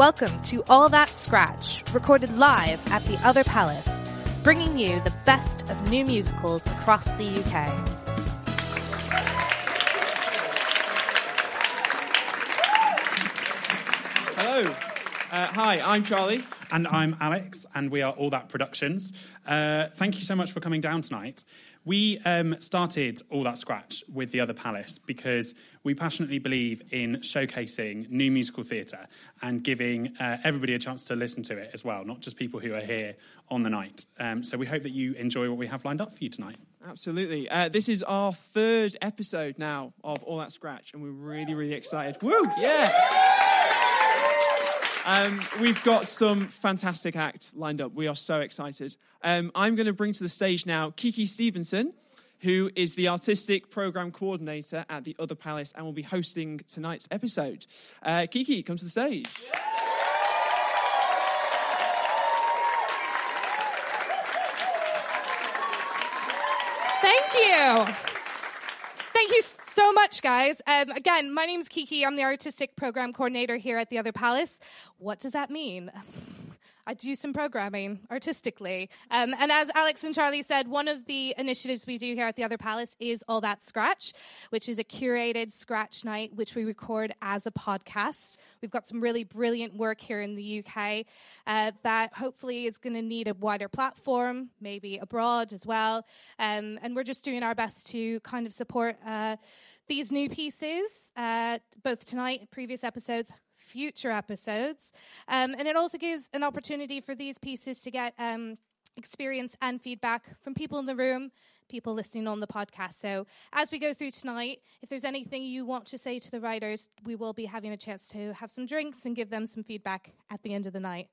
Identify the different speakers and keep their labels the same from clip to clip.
Speaker 1: Welcome to All That Scratch, recorded live at the Other Palace, bringing you the best of new musicals across the UK.
Speaker 2: Hello. Uh, hi, I'm Charlie.
Speaker 3: And I'm Alex, and we are All That Productions. Uh, thank you so much for coming down tonight. We um, started All That Scratch with The Other Palace because we passionately believe in showcasing new musical theatre and giving uh, everybody a chance to listen to it as well, not just people who are here on the night. Um, so we hope that you enjoy what we have lined up for you tonight.
Speaker 2: Absolutely. Uh, this is our third episode now of All That Scratch, and we're really, really excited. Woo! Yeah! Um, we've got some fantastic act lined up. We are so excited. Um, I'm going to bring to the stage now Kiki Stevenson, who is the artistic program coordinator at the Other Palace and will be hosting tonight's episode. Uh, Kiki, come to the stage.
Speaker 1: Thank you. Thank you so much, guys. Um, again, my name is Kiki. I'm the artistic program coordinator here at the Other Palace. What does that mean? I do some programming artistically. Um, and as Alex and Charlie said, one of the initiatives we do here at the Other Palace is All That Scratch, which is a curated scratch night, which we record as a podcast. We've got some really brilliant work here in the UK uh, that hopefully is going to need a wider platform, maybe abroad as well. Um, and we're just doing our best to kind of support. Uh, these new pieces, uh, both tonight and previous episodes, future episodes. Um, and it also gives an opportunity for these pieces to get um, experience and feedback from people in the room, people listening on the podcast. So, as we go through tonight, if there's anything you want to say to the writers, we will be having a chance to have some drinks and give them some feedback at the end of the night.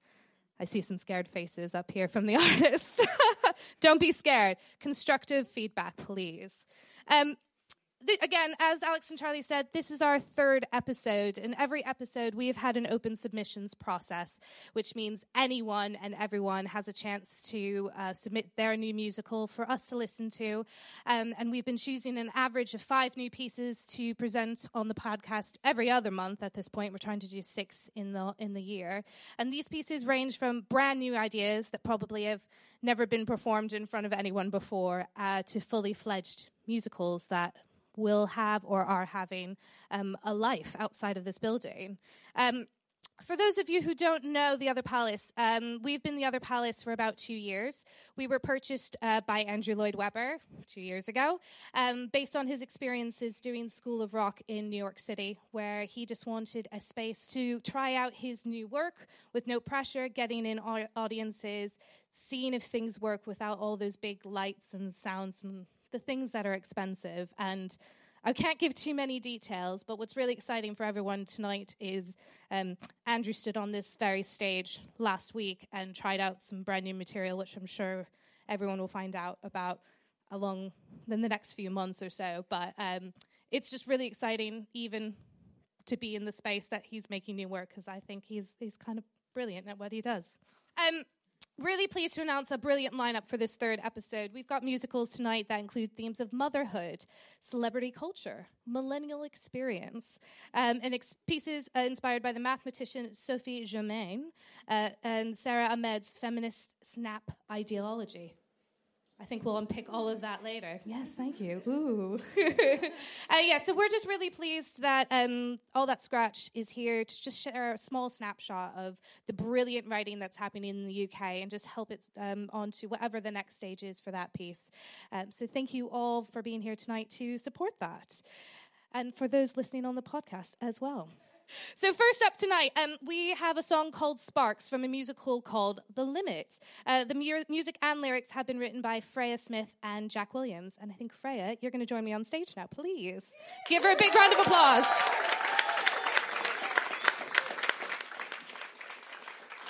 Speaker 1: I see some scared faces up here from the artist. Don't be scared. Constructive feedback, please. Um, th- again, as Alex and Charlie said, this is our third episode. In every episode, we have had an open submissions process, which means anyone and everyone has a chance to uh, submit their new musical for us to listen to. Um, and we've been choosing an average of five new pieces to present on the podcast every other month. At this point, we're trying to do six in the in the year. And these pieces range from brand new ideas that probably have never been performed in front of anyone before uh, to fully fledged musicals that will have or are having um, a life outside of this building. Um, for those of you who don't know the Other Palace, um, we've been the Other Palace for about two years. We were purchased uh, by Andrew Lloyd Webber two years ago, um, based on his experiences doing School of Rock in New York City, where he just wanted a space to try out his new work with no pressure, getting in audiences, seeing if things work without all those big lights and sounds and the things that are expensive. And I can't give too many details, but what's really exciting for everyone tonight is um, Andrew stood on this very stage last week and tried out some brand new material, which I'm sure everyone will find out about along in the next few months or so. But um, it's just really exciting, even to be in the space that he's making new work, because I think he's he's kind of brilliant at what he does. Um, really pleased to announce a brilliant lineup for this third episode. We've got musicals tonight that include themes of motherhood, celebrity culture, millennial experience, um, and ex- pieces uh, inspired by the mathematician Sophie Germain uh, and Sara Ahmed's feminist snap ideology. I think we'll unpick all of that later. Yes, thank you. Ooh. uh, yeah, so we're just really pleased that um, All That Scratch is here to just share a small snapshot of the brilliant writing that's happening in the UK and just help it um, on to whatever the next stage is for that piece. Um, so thank you all for being here tonight to support that. And for those listening on the podcast as well. So, first up tonight, um, we have a song called Sparks from a musical called The Limit. Uh, the mu- music and lyrics have been written by Freya Smith and Jack Williams. And I think, Freya, you're going to join me on stage now. Please give her a big round of applause.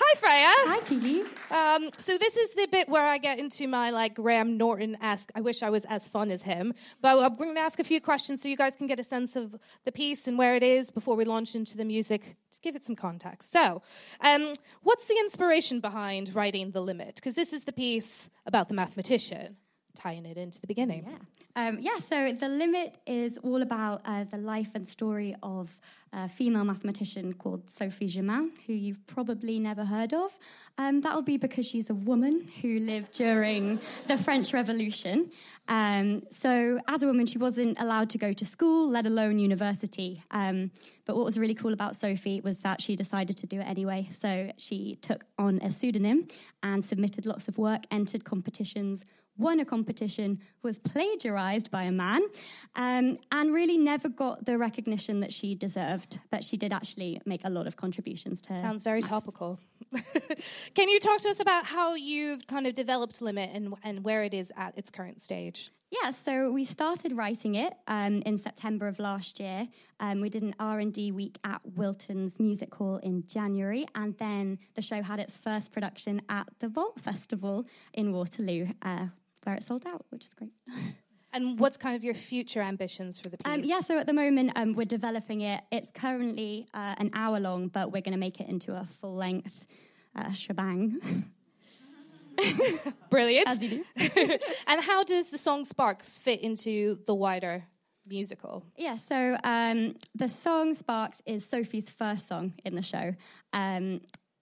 Speaker 1: Hi, Freya.
Speaker 4: Hi, Kiki.
Speaker 1: Um, so this is the bit where I get into my like Graham Norton-esque. I wish I was as fun as him, but I'm going to ask a few questions so you guys can get a sense of the piece and where it is before we launch into the music. To give it some context. So, um, what's the inspiration behind writing The Limit? Because this is the piece about the mathematician. tying it into the beginning.
Speaker 4: Yeah. Um, yeah, so The Limit is all about uh, the life and story of a female mathematician called Sophie Germain, who you've probably never heard of. Um, that'll be because she's a woman who lived during the French Revolution. Um, so, as a woman, she wasn't allowed to go to school, let alone university. Um, but what was really cool about Sophie was that she decided to do it anyway. So, she took on a pseudonym and submitted lots of work, entered competitions, won a competition, was plagiarized by a man, um, and really never got the recognition that she deserved. But she did actually make a lot of contributions to.
Speaker 1: Sounds very
Speaker 4: maths.
Speaker 1: topical. Can you talk to us about how you've kind of developed Limit and, and where it is at its current stage?
Speaker 4: Yeah, so we started writing it um, in September of last year. Um, we did an R and D week at Wilton's Music Hall in January, and then the show had its first production at the Vault Festival in Waterloo, uh, where it sold out, which is great.
Speaker 1: And what's kind of your future ambitions for the piece?
Speaker 4: Um, yeah, so at the moment um, we're developing it. It's currently uh, an hour long, but we're going to make it into a full length uh, shebang.
Speaker 1: Brilliant.
Speaker 4: As you do.
Speaker 1: and how does the song Sparks fit into the wider musical?
Speaker 4: Yeah, so um, the song Sparks is Sophie's first song in the show.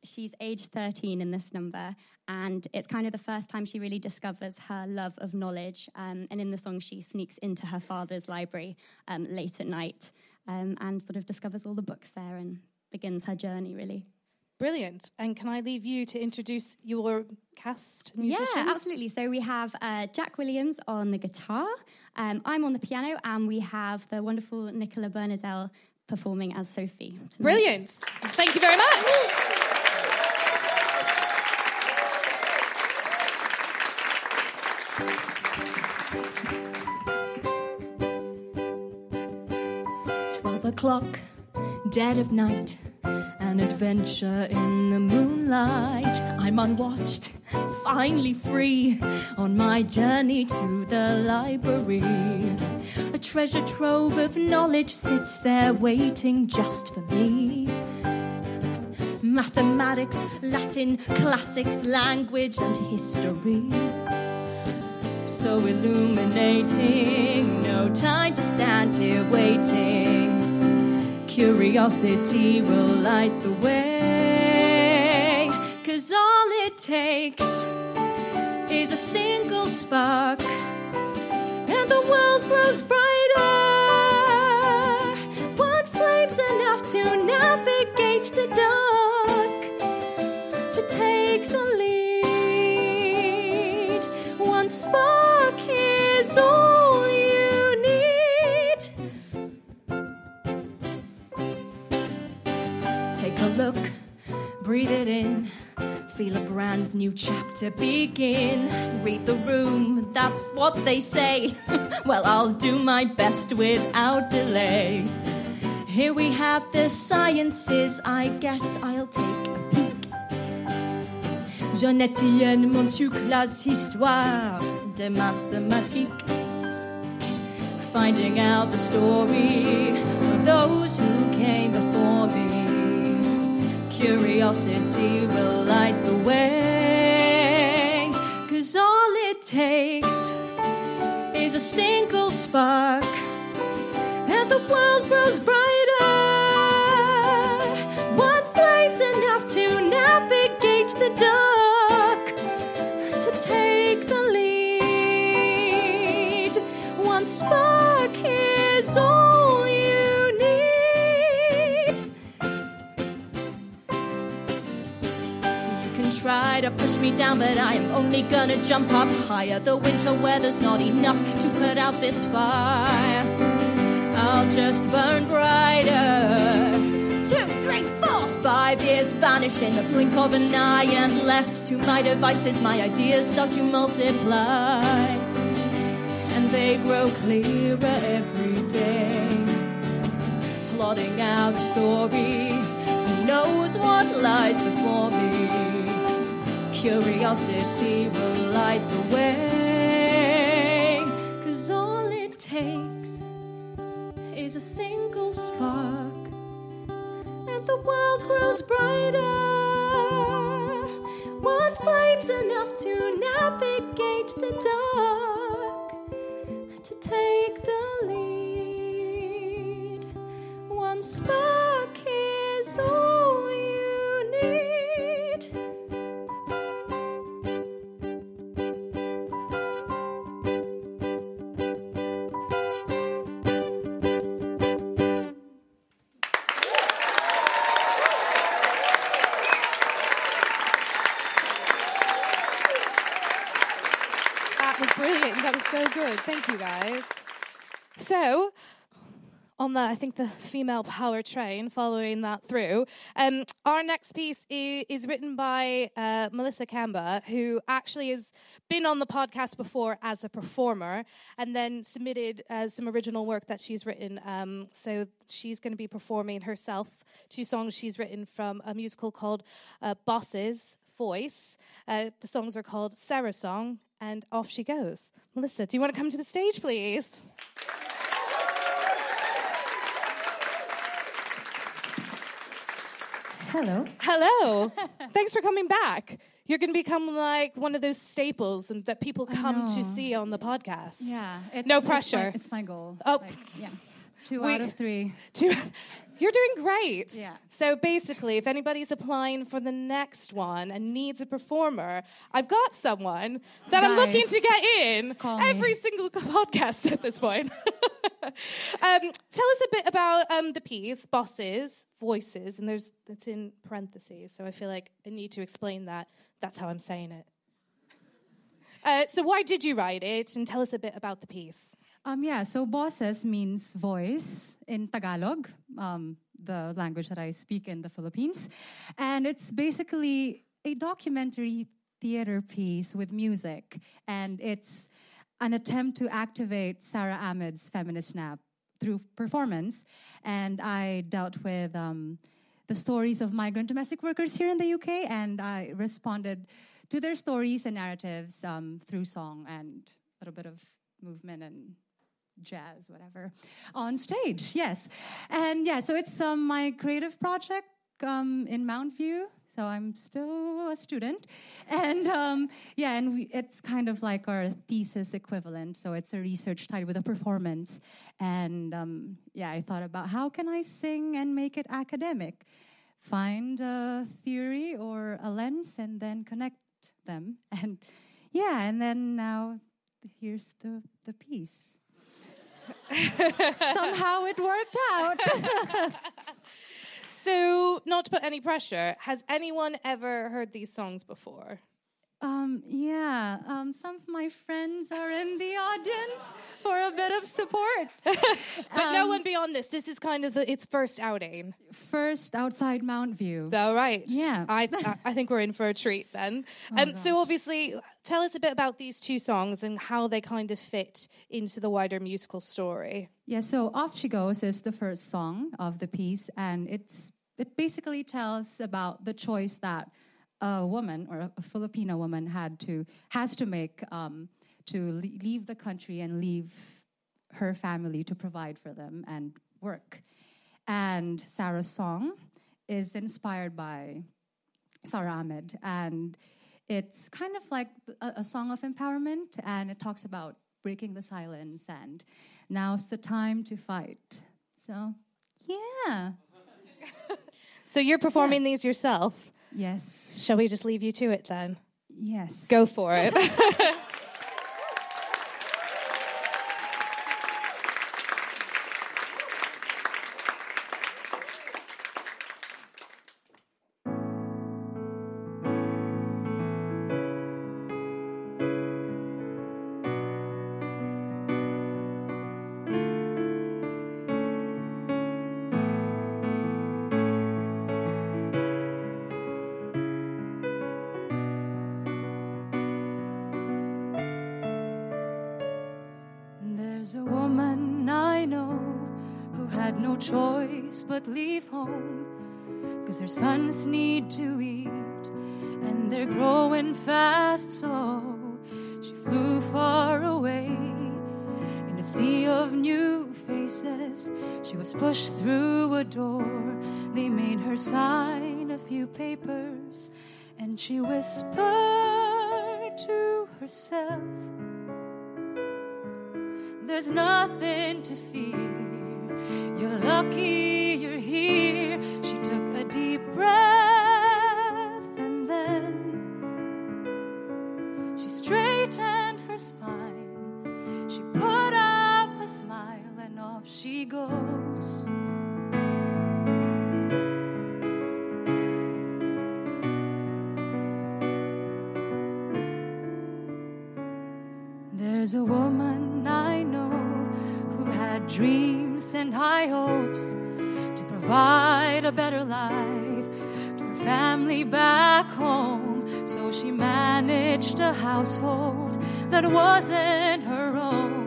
Speaker 4: She's age 13 in this number, and it's kind of the first time she really discovers her love of knowledge. Um, and in the song, she sneaks into her father's library um, late at night um, and sort of discovers all the books there and begins her journey, really.
Speaker 1: Brilliant. And can I leave you to introduce your cast musicians?
Speaker 4: Yeah, absolutely. So we have uh, Jack Williams on the guitar, um, I'm on the piano, and we have the wonderful Nicola Bernadelle performing as Sophie. tonight.
Speaker 1: Brilliant. Thank you very much.
Speaker 5: O'clock, dead of night, an adventure in the moonlight. I'm unwatched, finally free on my journey to the library. A treasure trove of knowledge sits there waiting just for me. Mathematics, Latin, classics, language, and history so illuminating. No time to stand here waiting. Curiosity will light the way. Cause all it takes is a single spark, and the world grows brighter. New chapter begin. Read the room, that's what they say. well, I'll do my best without delay. Here we have the sciences, I guess I'll take a peek. Jean Etienne Montucla's Histoire de mathématiques. Finding out the story of those who came before me. Curiosity will light the way. Takes is a single spark, and the world grows brighter. One flame's enough to navigate the dark, to take the lead. One spark is all try to push me down, but I am only gonna jump up higher. The winter weather's not enough to put out this fire. I'll just burn brighter. Two, three, four, five years vanish in the blink of an eye, and left to my devices, my ideas start to multiply. And they grow clearer every day. Plotting out a story, who knows what lies before me? curiosity will light the way. Cause all it takes is a single spark, and the world grows brighter. One flame's enough to navigate the dark,
Speaker 1: to take the lead. One spark. Thank you, guys. So, on the, I think the female power train, following that through, um, our next piece is, is written by uh, Melissa Kamba, who actually has been on the podcast before as a performer and then submitted uh, some original work that she's written. Um, so she's going to be performing herself two songs she's written from a musical called uh, Boses Voice. Uh, the songs are called Sarah Song and Off She Goes. Melissa, do you want to come to the stage, please?
Speaker 6: Hello.
Speaker 1: Hello. Thanks for coming back. You're going to become like one of those staples and that people come to see on the podcast.
Speaker 6: Yeah. It's,
Speaker 1: No
Speaker 6: it's my-
Speaker 1: pressure.
Speaker 6: It's my, goal.
Speaker 1: Oh.
Speaker 6: Like, yeah. Two
Speaker 1: We-
Speaker 6: out of three.
Speaker 1: Two- You're doing great.
Speaker 6: Yeah.
Speaker 1: So basically, if anybody's applying for the next one and needs a performer, I've got someone that I'm looking to get in
Speaker 6: Call me.
Speaker 1: every single podcast at this point. um, tell us a bit about um, the piece, boses, voices, and there's it's in parentheses, so I feel like I need to explain that. That's how I'm saying it. Uh, so why did you write it, and tell us a bit about the piece?
Speaker 6: Um, yeah, so boses means voice in Tagalog, um, the language that I speak in the Philippines. And it's basically a documentary theater piece with music. And it's an attempt to activate Sara Ahmed's feminist snap through performance. And I dealt with um, the stories of migrant domestic workers here in the UK, and I responded to their stories and narratives um, through song and a little bit of movement and jazz, whatever, on stage. Yes, and yeah, so it's um, my creative project um, in Mountview. So I'm still a student, and um, yeah, and we, it's kind of like our thesis equivalent. So it's a research tied with a performance, and um, yeah, I thought about how can I sing and make it academic, find a theory or a lens, and then connect them, and yeah, and then now here's the the piece. Somehow it worked out.
Speaker 1: So, not to put any pressure, has anyone ever heard these songs before?
Speaker 6: um, yeah, um, some of my friends are in the audience for a bit of support.
Speaker 1: But no one beyond this. This is kind of the, its first outing.
Speaker 6: First outside Mountview.
Speaker 1: All right.
Speaker 6: Yeah.
Speaker 1: I, I, I think we're in for a treat then. um, so, obviously, tell us a bit about these two songs and how they kind of fit into the wider musical story.
Speaker 6: Yeah, so Off She Goes is the first song of the piece, and it's it basically tells about the choice that a woman or a Filipino woman had to has to make um, to leave the country and leave her family to provide for them and work. And Sarah's song is inspired by Sara Ahmed, and it's kind of like a, a song of empowerment, and it talks about breaking the silence, and now's the time to fight. So, yeah,
Speaker 1: So, you're performing these yourself.
Speaker 6: yes,
Speaker 1: Shall we just leave you to it then?
Speaker 6: yes.
Speaker 1: Go for it.
Speaker 7: Her sons need to eat and they're growing fast, so she flew far away in a sea of new faces. She was pushed through a door, they made her sign a few papers, and she whispered to herself. There's nothing to fear. You're lucky you're here. She took deep breath, and then she straightened her spine. She put up a smile, and off she goes.
Speaker 6: There's a woman I know who had dreams and high hopes to provide a better life family back home. So she managed a household that wasn't her own.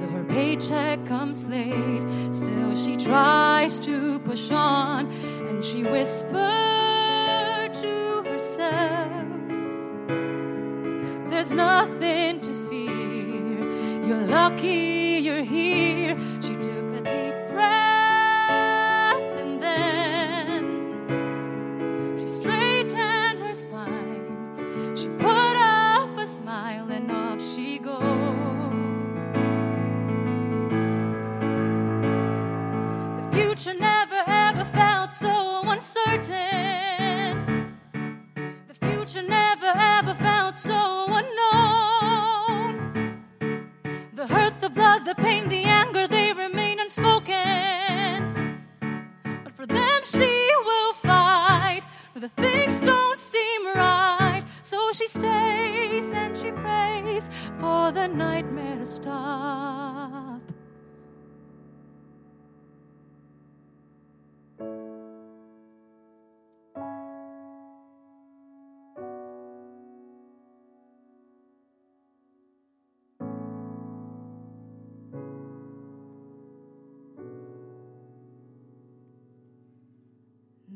Speaker 6: Though her paycheck comes late, still she tries to push on and she whispered to herself, There's nothing to fear. You're lucky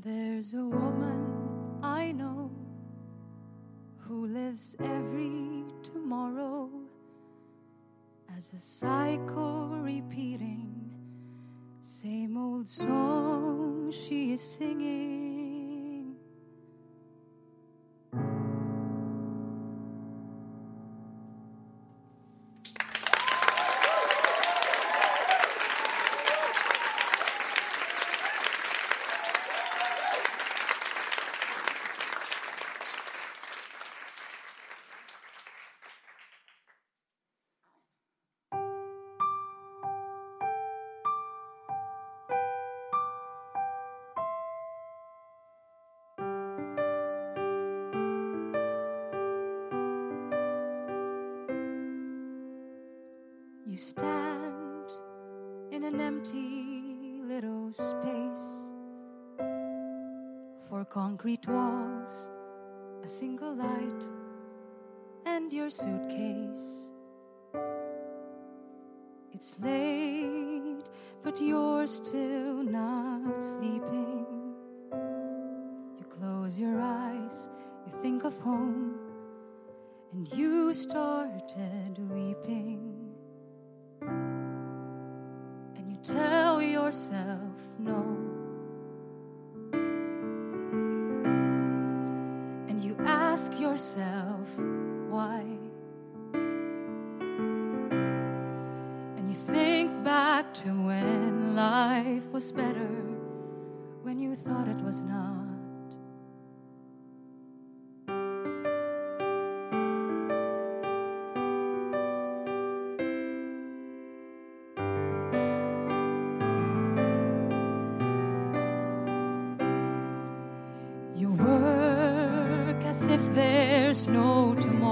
Speaker 6: There's a woman I know who lives every tomorrow as a cycle repeating, same old song she is singing.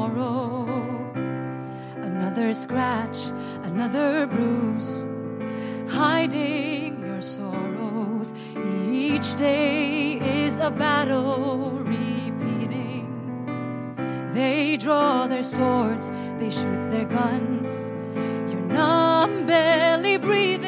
Speaker 6: tomorrow. Another scratch, another bruise, hiding your sorrows. Each day is a battle repeating. They draw their swords, they shoot their guns. Your numb barely breathing.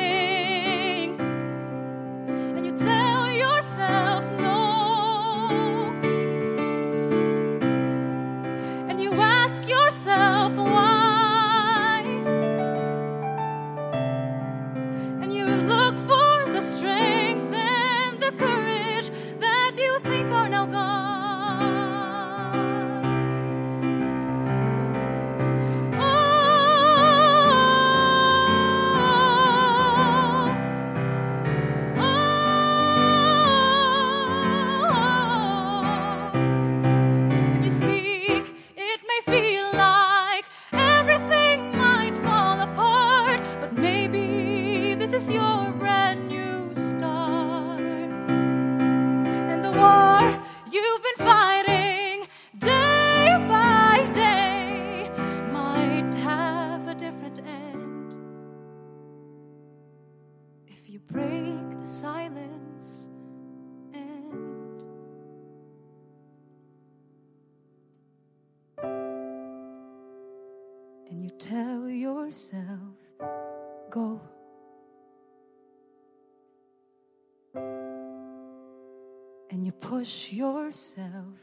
Speaker 6: And you
Speaker 7: push yourself,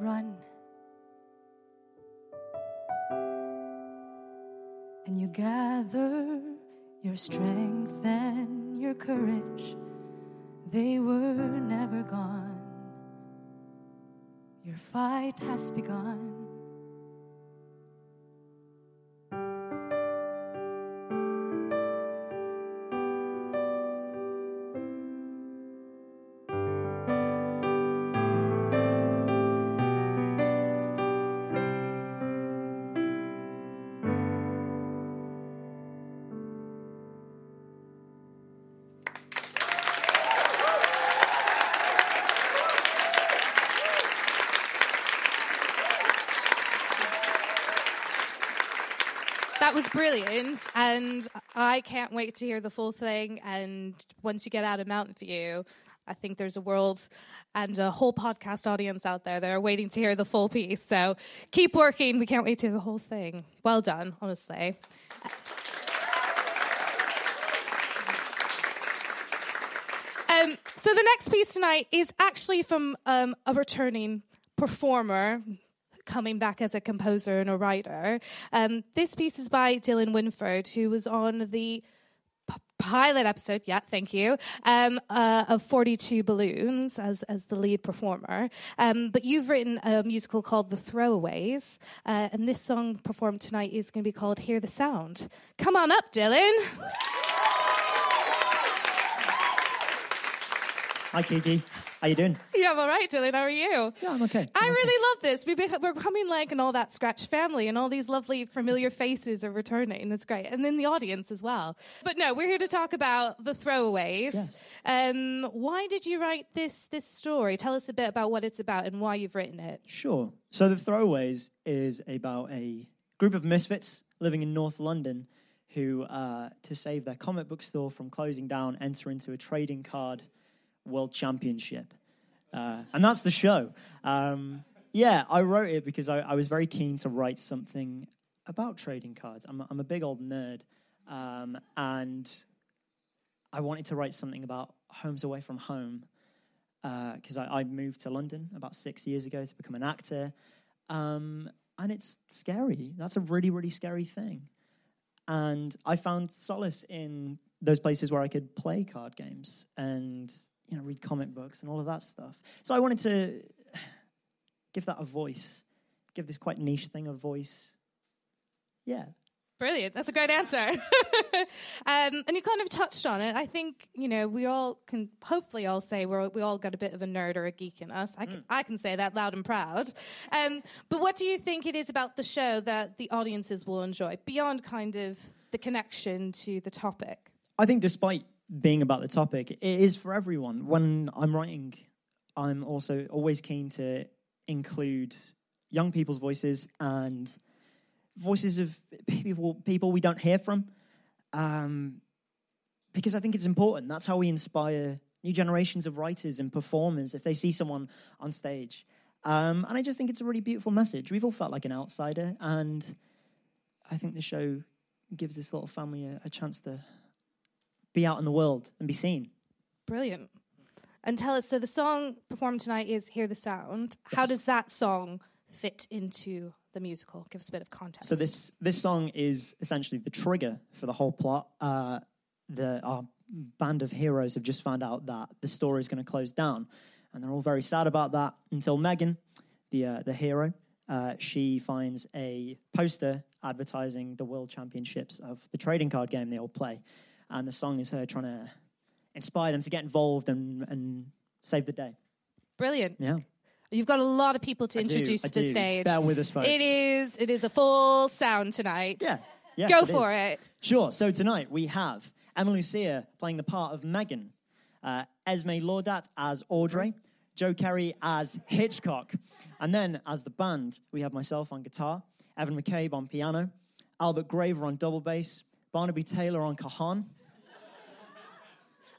Speaker 7: run. And you gather your strength and your courage. They were never gone. Your fight has begun.
Speaker 1: Was brilliant, and I can't wait to hear the full thing. And once you get out of Mountview, I think there's a world and a whole podcast audience out there that are waiting to hear the full piece. So keep working. We can't wait to hear the whole thing. Well done, honestly. Um, so the next piece tonight is actually from um, a returning performer coming back as a composer and a writer. Um, this piece is by Dylan Winford, who was on the pilot episode, yeah, thank you, um, uh, of 42 Balloons as, as the lead performer. Um, but you've written a musical called The Throwaways, uh, and this song performed tonight is going to be called Hear the Sound. Come on up, Dylan.
Speaker 8: Hi, Kiki. How you doing?
Speaker 1: Yeah, I'm all right, Dylan. How are you?
Speaker 8: Yeah, I'm okay.
Speaker 1: I
Speaker 8: I'm okay.
Speaker 1: really love this. We've we're becoming like an all that scratch family, and all these lovely familiar faces are returning. That's great, and then the audience as well. But no, we're here to talk about the throwaways.
Speaker 8: Yes.
Speaker 1: Um, why did you write this this story? Tell us a bit about what it's about and why you've written it.
Speaker 8: Sure. So, The Throwaways is about a group of misfits living in North London who, uh, to save their comic book store from closing down, enter into a trading card world championship. Uh, and that's the show. Um, yeah, I wrote it because I, I was very keen to write something about trading cards. I'm, I'm a big old nerd. Um, and I wanted to write something about homes away from home because I, I moved to London about six years ago to become an actor. Um, and it's scary. That's a really, really scary thing. And I found solace in those places where I could play card games and you know read comic books and all of that stuff. So I wanted to give that a voice, give this quite niche thing a voice. Yeah,
Speaker 1: Brilliant. That's a great answer. um, and you kind of touched on it. I think, you know, we all can hopefully all say we're, we all got a bit of a nerd or a geek in us. I can, I can say that loud and proud. Um, but what do you think it is about the show that the audiences will enjoy beyond kind of the connection to the topic?
Speaker 8: I think despite being about the topic, it is for everyone. When I'm writing, I'm also always keen to include young people's voices and voices of people people we don't hear from, um, because I think it's important. That's how we inspire new generations of writers and performers if they see someone on stage. Um, and I just think it's a really beautiful message. We've all felt like an outsider, and I think the show gives this little family a, a chance to be out in the world and be seen.
Speaker 1: Brilliant. And tell us so the song performed tonight is Hear the Sound. How does that song fit into the musical? Give us a bit of context.
Speaker 8: So this this song is essentially the trigger for the whole plot. Uh, the our band of heroes have just found out that the store is going to close down, and they're all very sad about that. Until Megan, the uh, the hero, uh, she finds a poster advertising the world championships of the trading card game they all play, and the song is her trying to inspire them to get involved and and save the day.
Speaker 1: Brilliant.
Speaker 8: Yeah,
Speaker 1: You've got a lot of people to
Speaker 8: I do,
Speaker 1: introduce
Speaker 8: I
Speaker 1: to the
Speaker 8: do.
Speaker 1: stage.
Speaker 8: Bear with us, folks.
Speaker 1: It is it is a full sound tonight.
Speaker 8: Yeah. Yes,
Speaker 1: Go
Speaker 8: it
Speaker 1: for
Speaker 8: is.
Speaker 1: it.
Speaker 8: Sure. So tonight we have Emma Lucia playing the part of Megan, uh, Esme Laudat as Audrey, Joe Kerry as Hitchcock, and then as the band we have myself on guitar, Evan McCabe on piano, Albert Graver on double bass, Barnaby Taylor on cajon,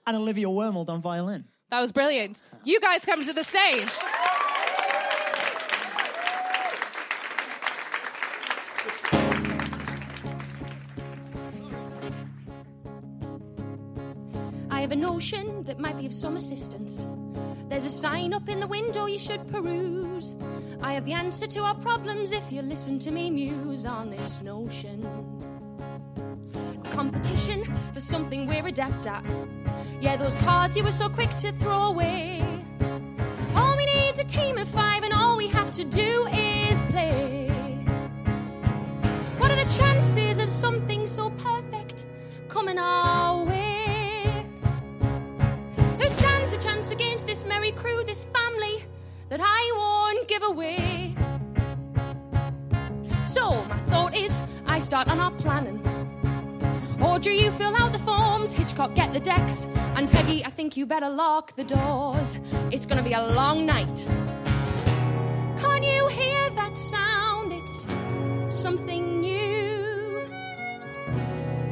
Speaker 8: and Olivia Wormald on violin.
Speaker 1: That was brilliant. You guys come to the stage.
Speaker 9: I have a notion that might be of some assistance. There's a sign up in the window you should peruse. I have the answer to our problems if you listen to me muse on this notion. Competition for something we're adept at. Yeah, those cards you were so quick to throw away. All we need's a team of five, and all we have to do is play. What are the chances of something so perfect coming our way? Who stands a chance against this merry crew, this family that I won't give away? So, my thought is, I start on our planning. Audrey, you fill out the forms, Hitchcock, get the decks, and Peggy, I think you better lock the doors. It's gonna be a long night. Can't you hear that sound? It's something new.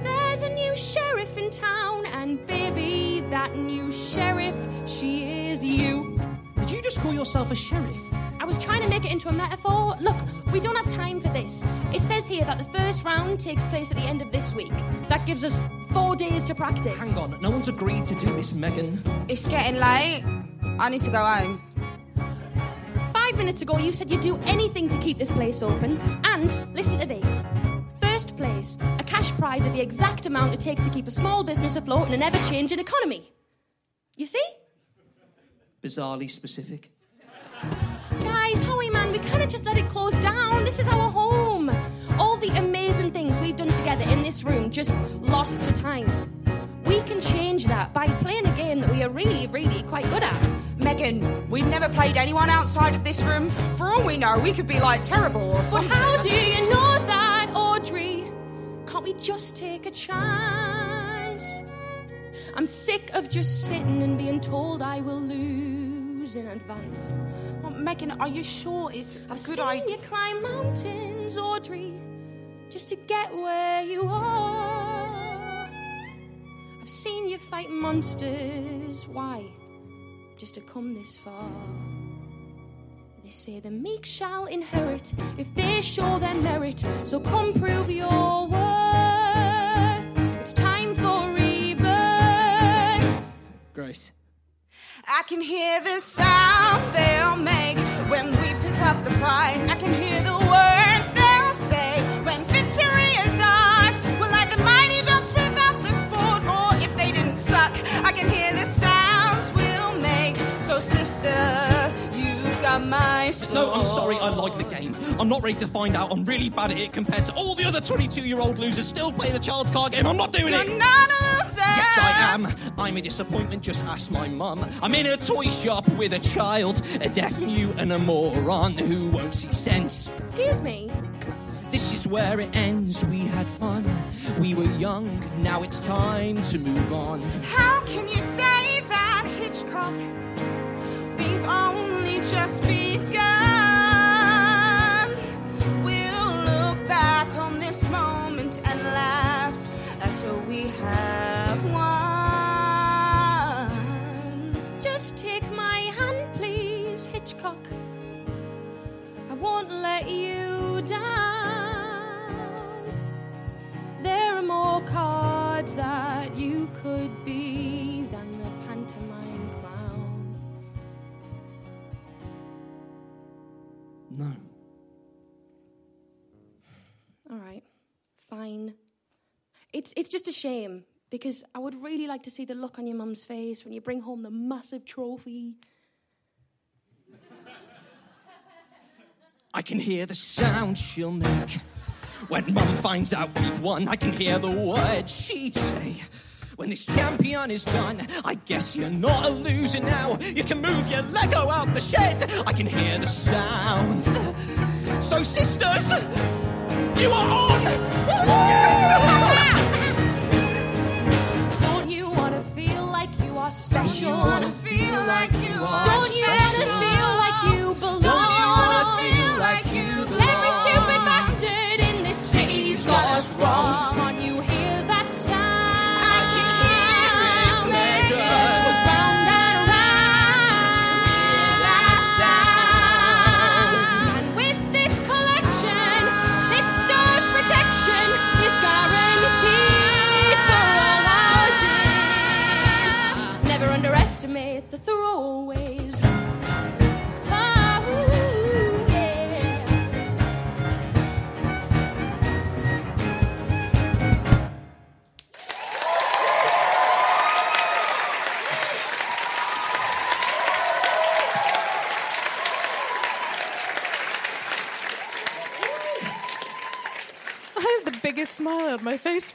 Speaker 9: There's a new sheriff in town, and baby, that new sheriff, she is you.
Speaker 10: Did you just call yourself a sheriff?
Speaker 9: I was trying to make it into a metaphor. Look, we don't have time for this. It says here that the first round takes place at the end of this week. That gives us four days to practice.
Speaker 10: Hang on, no one's agreed to do this, Megan.
Speaker 11: It's getting late. I need to go home.
Speaker 9: Five minutes ago, you said you'd do anything to keep this place open. And listen to this first place, a cash prize of the exact amount it takes to keep a small business afloat in an ever changing economy. You see?
Speaker 10: Bizarrely specific.
Speaker 9: Guys, Howie man, we can't just let it close down. This is our home. All the amazing things we've done together in this room just lost to time. We can change that by playing a game that we are really, really quite good at.
Speaker 11: Megan, we've never played anyone outside of this room. For all we know, we could be like terrible or
Speaker 9: Well,
Speaker 11: something.
Speaker 9: how do you know that, Audrey? Can't we just take a chance? I'm sick of just sitting and being told I will lose in advance.
Speaker 11: Well, Megan, are you sure it's a
Speaker 9: I've
Speaker 11: good
Speaker 9: seen
Speaker 11: idea?
Speaker 9: you climb mountains, Audrey, just to get where you are. I've seen you fight monsters. Why? Just to come this far. They say the meek shall inherit if they show their merit. So come prove your worth. It's time for rebirth.
Speaker 10: Grace.
Speaker 11: I can hear the sound they'll make when we pick up the prize. I can hear the words they'll say when victory is ours. We're like the mighty ducks without the sport, or if they didn't suck, I can hear the sounds we'll make. So, sister, you've got my soul.
Speaker 10: No, I'm sorry, I like the game. I'm not ready to find out I'm really bad at it compared to all the other 22 year old losers still playing the child's card game. I'm not doing it!
Speaker 11: You're not a loser.
Speaker 10: Yes, I am. I'm a disappointment, just ask my mum. I'm in a toy shop with a child, a deaf mute and a moron who won't see sense.
Speaker 9: Excuse me.
Speaker 10: This is where it ends. We had fun. We were young. Now it's time to move on.
Speaker 11: How can you say that, Hitchcock? We've only just begun. We'll look back on this moment and laugh after we have
Speaker 9: won't let you down. There are more cards that you could be than the pantomime clown.
Speaker 10: No.
Speaker 9: All right, fine. It's it's just a shame because I would really like to see the look on your mum's face when you bring home the massive trophy.
Speaker 10: I can hear the sound she'll make. When Mum finds out we've won, I can hear the words she'd say. When this champion is done, I guess you're not a loser now. You can move your Lego out the shed. I can hear the sounds. So, sisters, you are on! Yes!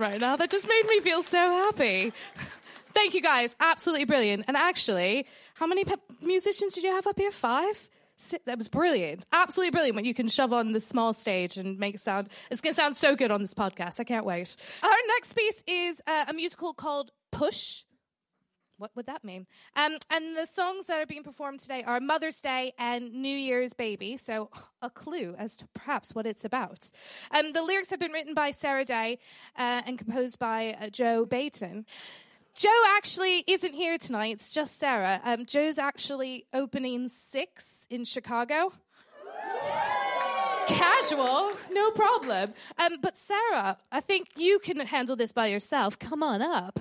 Speaker 1: right now. That just made me feel so happy. Thank you guys. Absolutely brilliant. And actually, how many pe- musicians did you have up here? Five? That was brilliant. Absolutely brilliant what you can shove on the small stage and make sound. It's going to sound so good on this podcast. I can't wait. Our next piece is uh, a musical called Push. What would that mean? Um, and the songs that are being performed today are Mother's Day and New Year's Baby. So, a clue as to perhaps what it's about. Um, the lyrics have been written by Sarah Day uh, and composed by uh, Joe Beighton. Joe actually isn't here tonight, it's just Sarah. Um, Joe's actually opening six in Chicago. Casual, no problem. Um, but Sarah, I think you can handle this by yourself. Come on up.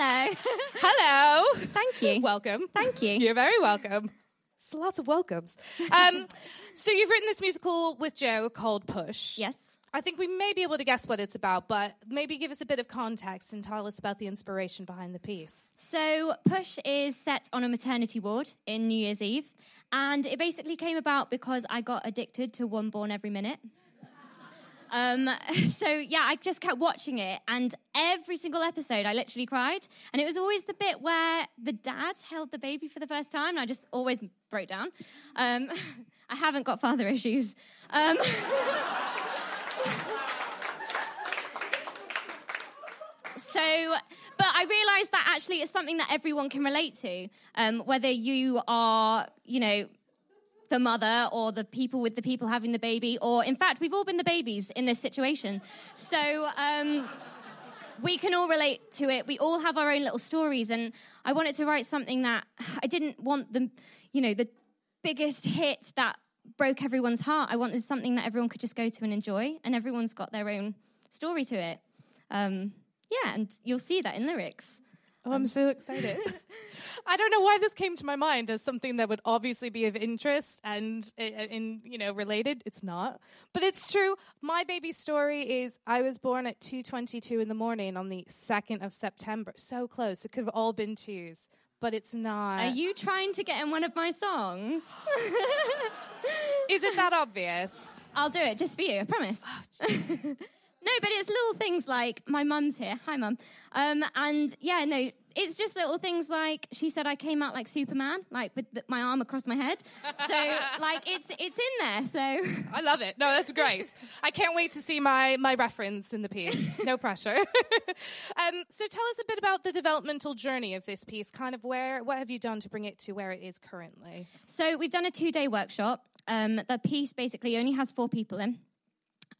Speaker 12: Hello.
Speaker 1: Hello.
Speaker 12: Thank you.
Speaker 1: Welcome.
Speaker 12: Thank you.
Speaker 1: You're very welcome. It's lots of welcomes. Um, so you've written this musical with Joe called Push.
Speaker 12: Yes.
Speaker 1: I think we may be able to guess what it's about, but maybe give us a bit of context and tell us about the inspiration behind the piece.
Speaker 12: So, Push is set on a maternity ward in New Year's Eve, and it basically came about because I got addicted to One Born Every Minute. Um, so yeah, I just kept watching it, and every single episode, I literally cried. And it was always the bit where the dad held the baby for the first time, and I just always broke down. Um, I haven't got father issues. Um, So, but I realised that actually it's something that everyone can relate to, um, whether you are, you know, the mother or the people with the people having the baby, or in fact, we've all been the babies in this situation. So, um, we can all relate to it. We all have our own little stories, and I wanted to write something that I didn't want the, you know, the biggest hit that broke everyone's heart. I wanted something that everyone could just go to and enjoy, and everyone's got their own story to it. Um, yeah, and you'll see that in lyrics.
Speaker 1: Oh, I'm so excited. I don't know why this came to my mind as something that would obviously be of interest and uh, in you know related. It's not, but it's true. My baby story is I was born at 2:22 in the morning on the 2nd of September. So close. It could have all been twos, but it's not.
Speaker 12: Are you trying to get in one of my songs?
Speaker 1: Is it that obvious?
Speaker 12: I'll do it just for you, I promise. no, but it's little things like my mum's here. Hi, mum. Um, and yeah, no, it's just little things like she said I came out like Superman, like with the, my arm across my head. So like it's it's in there. So
Speaker 1: I love it. No, that's great. I can't wait to see my my reference in the piece. No pressure. um, so tell us a bit about the developmental journey of this piece. Kind of where what have you done to bring it to where it is currently?
Speaker 12: So we've done a two day workshop. Um, the piece basically only has four people in.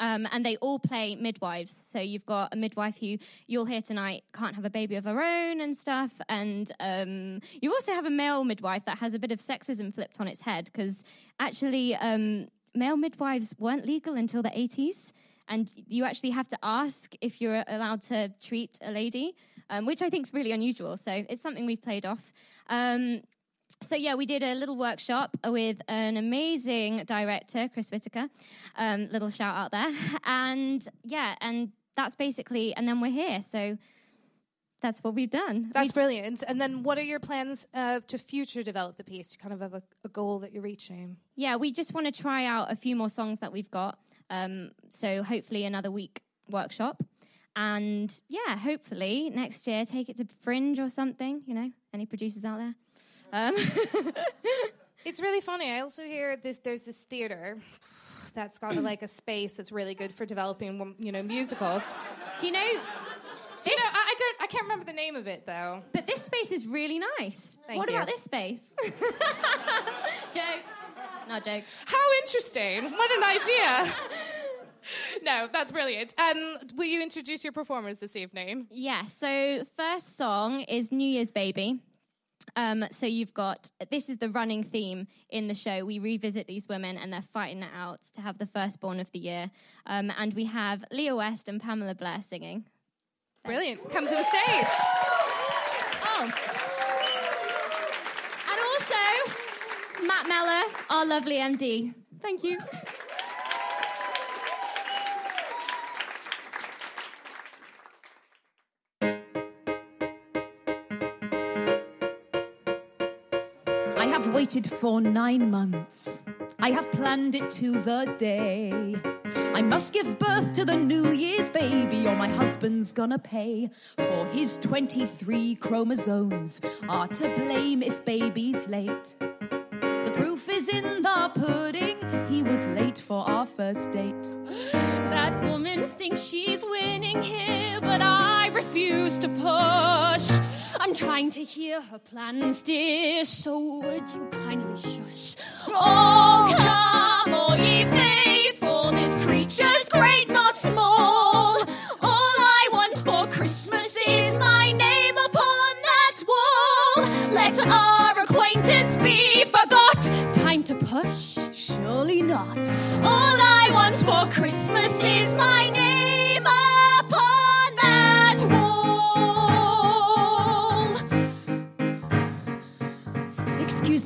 Speaker 12: Um, and they all play midwives. So you've got a midwife who you'll hear tonight can't have a baby of her own and stuff. And um, you also have a male midwife that has a bit of sexism flipped on its head because actually um, male midwives weren't legal until the 80s. And you actually have to ask if you're allowed to treat a lady, um, which I think is really unusual. So it's something we've played off. So yeah, we did a little workshop with an amazing director, Chris Whitaker. Um, little shout out there, and yeah, and that's basically, and then we're here. So that's what we've done.
Speaker 1: That's brilliant. And then what are your plans uh, to future develop the piece? To kind of have a, a goal that you're reaching.
Speaker 12: Yeah, we just want to try out a few more songs that we've got. Um, so hopefully another week workshop. And yeah, hopefully next year take it to Fringe or something. You know, any producers out there? Um,
Speaker 1: It's really funny. I also hear this. There's this theater that's got like a space that's really good for developing, you know, musicals.
Speaker 12: do you know?
Speaker 1: Do you know, I, I don't. I can't remember the name of it though.
Speaker 12: But this space is really nice.
Speaker 1: Thank
Speaker 12: what
Speaker 1: you.
Speaker 12: about this space? jokes. Not jokes.
Speaker 1: How interesting! What an idea. no, that's brilliant. Um, will you introduce your performers this evening?
Speaker 12: Yeah, so first song is New Year's Baby. Um, so you've got this is the running theme in the show. We revisit these women and they're fighting it out to have the firstborn of the year. Um, and we have Leah West and Pamela Blair singing.
Speaker 1: Brilliant. Come to the stage.
Speaker 12: Oh. And also Matt Meller, our lovely MD. Thank you.
Speaker 13: Waited for nine months. I have planned it to the day. I must give birth to the New Year's baby, or my husband's gonna pay for his 23 chromosomes. Are to blame if baby's late. The proof is in the pudding. He was late for our first date.
Speaker 14: That woman thinks she's winning here, but I refuse to push. I'm trying to hear her plans, dear, so would you kindly shush? Oh, come, all ye faithful, this creature's great, not small. All I want for Christmas is my name upon that wall. Let our acquaintance be forgot. Time to push?
Speaker 13: Surely not.
Speaker 14: All I want for Christmas is my name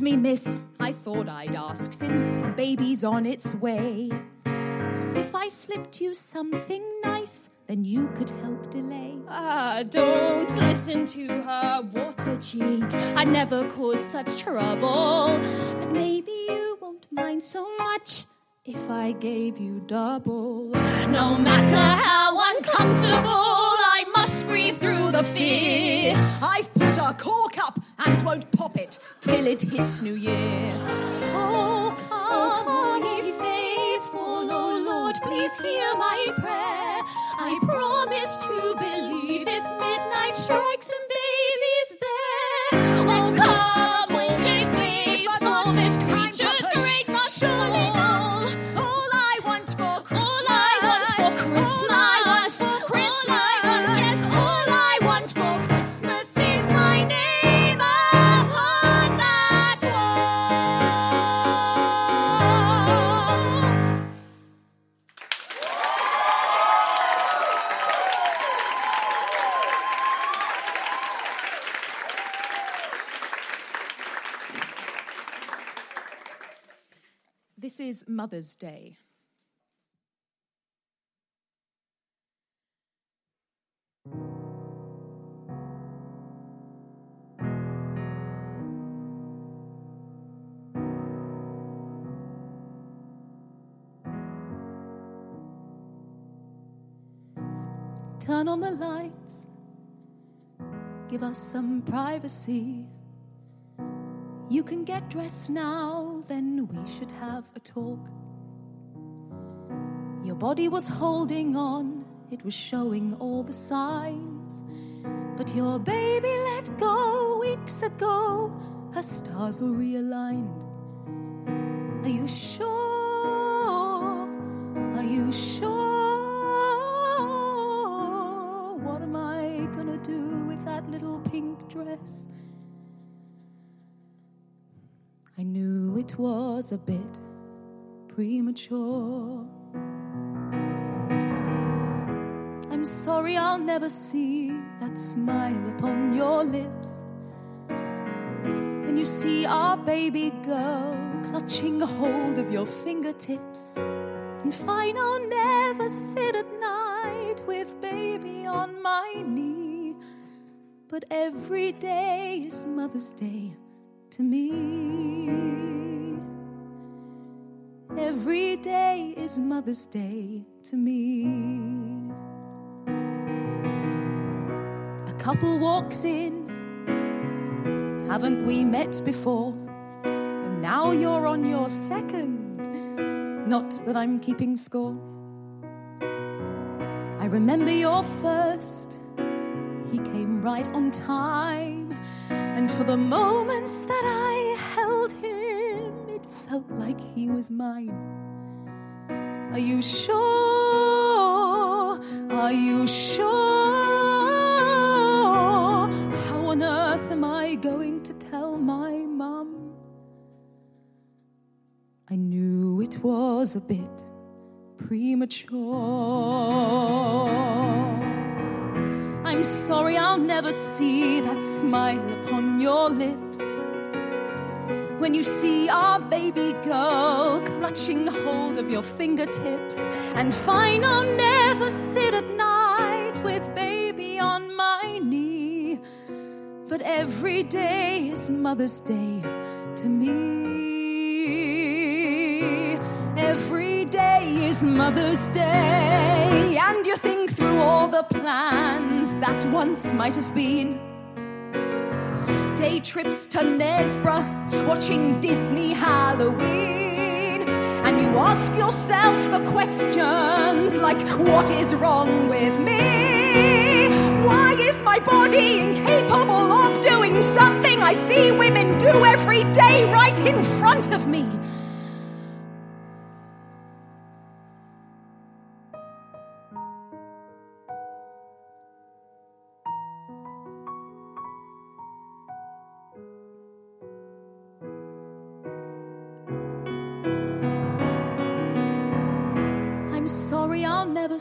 Speaker 13: me, miss, I thought I'd ask since baby's on its way. If I slipped you something nice, then you could help delay.
Speaker 14: Ah, don't listen to her, what a cheat. I'd never cause such trouble. But maybe you won't mind so much if I gave you double. No matter how uncomfortable, I must breathe through the fear.
Speaker 13: I've put a cork and won't pop it till it hits New Year.
Speaker 14: Oh, oh come, come, ye faithful, oh Lord, please hear my prayer. I promise to believe
Speaker 13: Mother's Day.
Speaker 6: Turn on the lights. Give us some privacy. You can get dressed now, then we should have a talk. Your body was holding on, it was showing all the signs. But your baby let go weeks ago, her stars were realigned. Are you sure? Are you sure? What am I gonna do with that little pink dress? I knew it was a bit premature. I'm sorry I'll never see that smile upon your lips. When you see our baby girl clutching a hold of your fingertips. And fine, I'll never sit at night with baby on my knee. But every day is Mother's Day to me. Every day is Mother's Day to me. A couple walks in. Haven't we met before? And now you're on your second. Not that I'm keeping score. I remember your first. He came right on time. And for the moments that I felt like he was mine. Are you sure? Are you sure? How on earth am I going to tell my mum? I knew it was a bit premature. I'm sorry I'll never see that smile upon your lips. When you see our baby girl clutching hold of your fingertips, and fine, I'll never sit at night with baby on my knee. But every day is Mother's Day to me. Every day is Mother's Day, and you think through all the plans that once might have been. Day trips to Nesborough, watching Disney Halloween. And you ask yourself the questions like, what is wrong with me? Why is my body incapable of doing something I see women do every day right in front of me?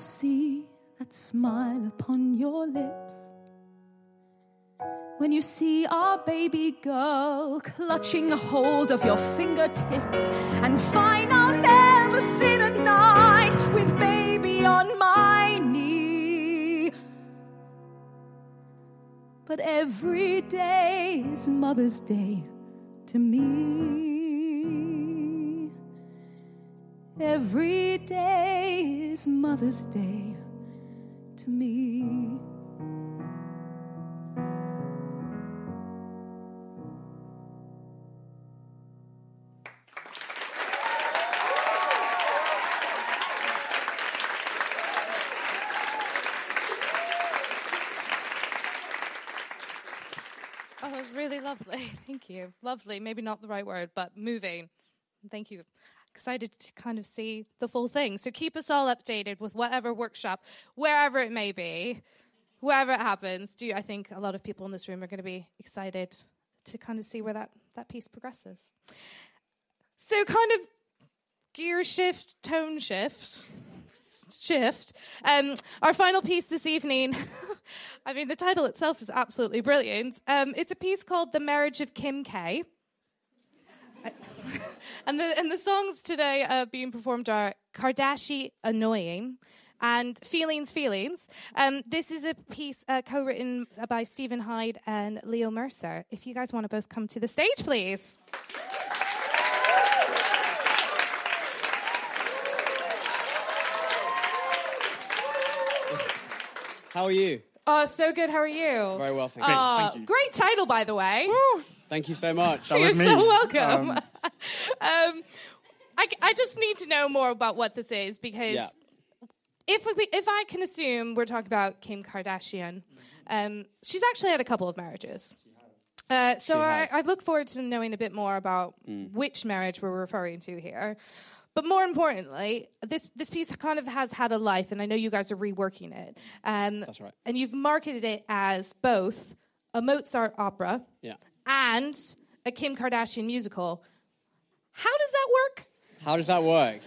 Speaker 6: See that smile upon your lips. When you see our baby girl clutching hold of your fingertips, and find I'll never sit at night with baby on my knee. But every day is Mother's Day to me. Every day is Mother's Day to me.
Speaker 1: Oh, was really lovely. Thank you. Lovely. Maybe not the right word, but moving. Thank you. Excited to kind of see the full thing. So keep us all updated with whatever workshop, wherever it may be, wherever it happens. Do I think a lot of people in this room are going to be excited to kind of see where that, that piece progresses. So kind of gear shift, tone shift, shift. Um, our final piece this evening. I mean, the title itself is absolutely brilliant. Um, it's a piece called "The Marriage of Kim K." and the and the songs today uh, being performed are "Kardashian Annoying." And feelings, feelings. Um, this is a piece uh, co-written by Stephen Hyde and Leo Mercer. If you guys want to both come to the stage, please.
Speaker 15: How are you?
Speaker 1: Oh, so good. How are you?
Speaker 15: Very well, thank you.
Speaker 1: Oh,
Speaker 15: Thank you.
Speaker 1: Great title, by the way.
Speaker 15: Thank you so much.
Speaker 1: You're so welcome. Um, I, I just need to know more about what this is because
Speaker 15: Yeah.
Speaker 1: if we, if I can assume we're talking about Kim Kardashian, um, she's actually had a couple of marriages. Uh, so
Speaker 15: She
Speaker 1: I,
Speaker 15: has.
Speaker 1: I look forward to knowing a bit more about
Speaker 15: Mm.
Speaker 1: which marriage we're referring to here. But more importantly, this this piece kind of has had a life, and I know you guys are reworking it. Um,
Speaker 15: That's right.
Speaker 1: And you've marketed it as both a Mozart opera
Speaker 15: Yeah.
Speaker 1: and a Kim Kardashian musical. How does that work?
Speaker 15: How does that work?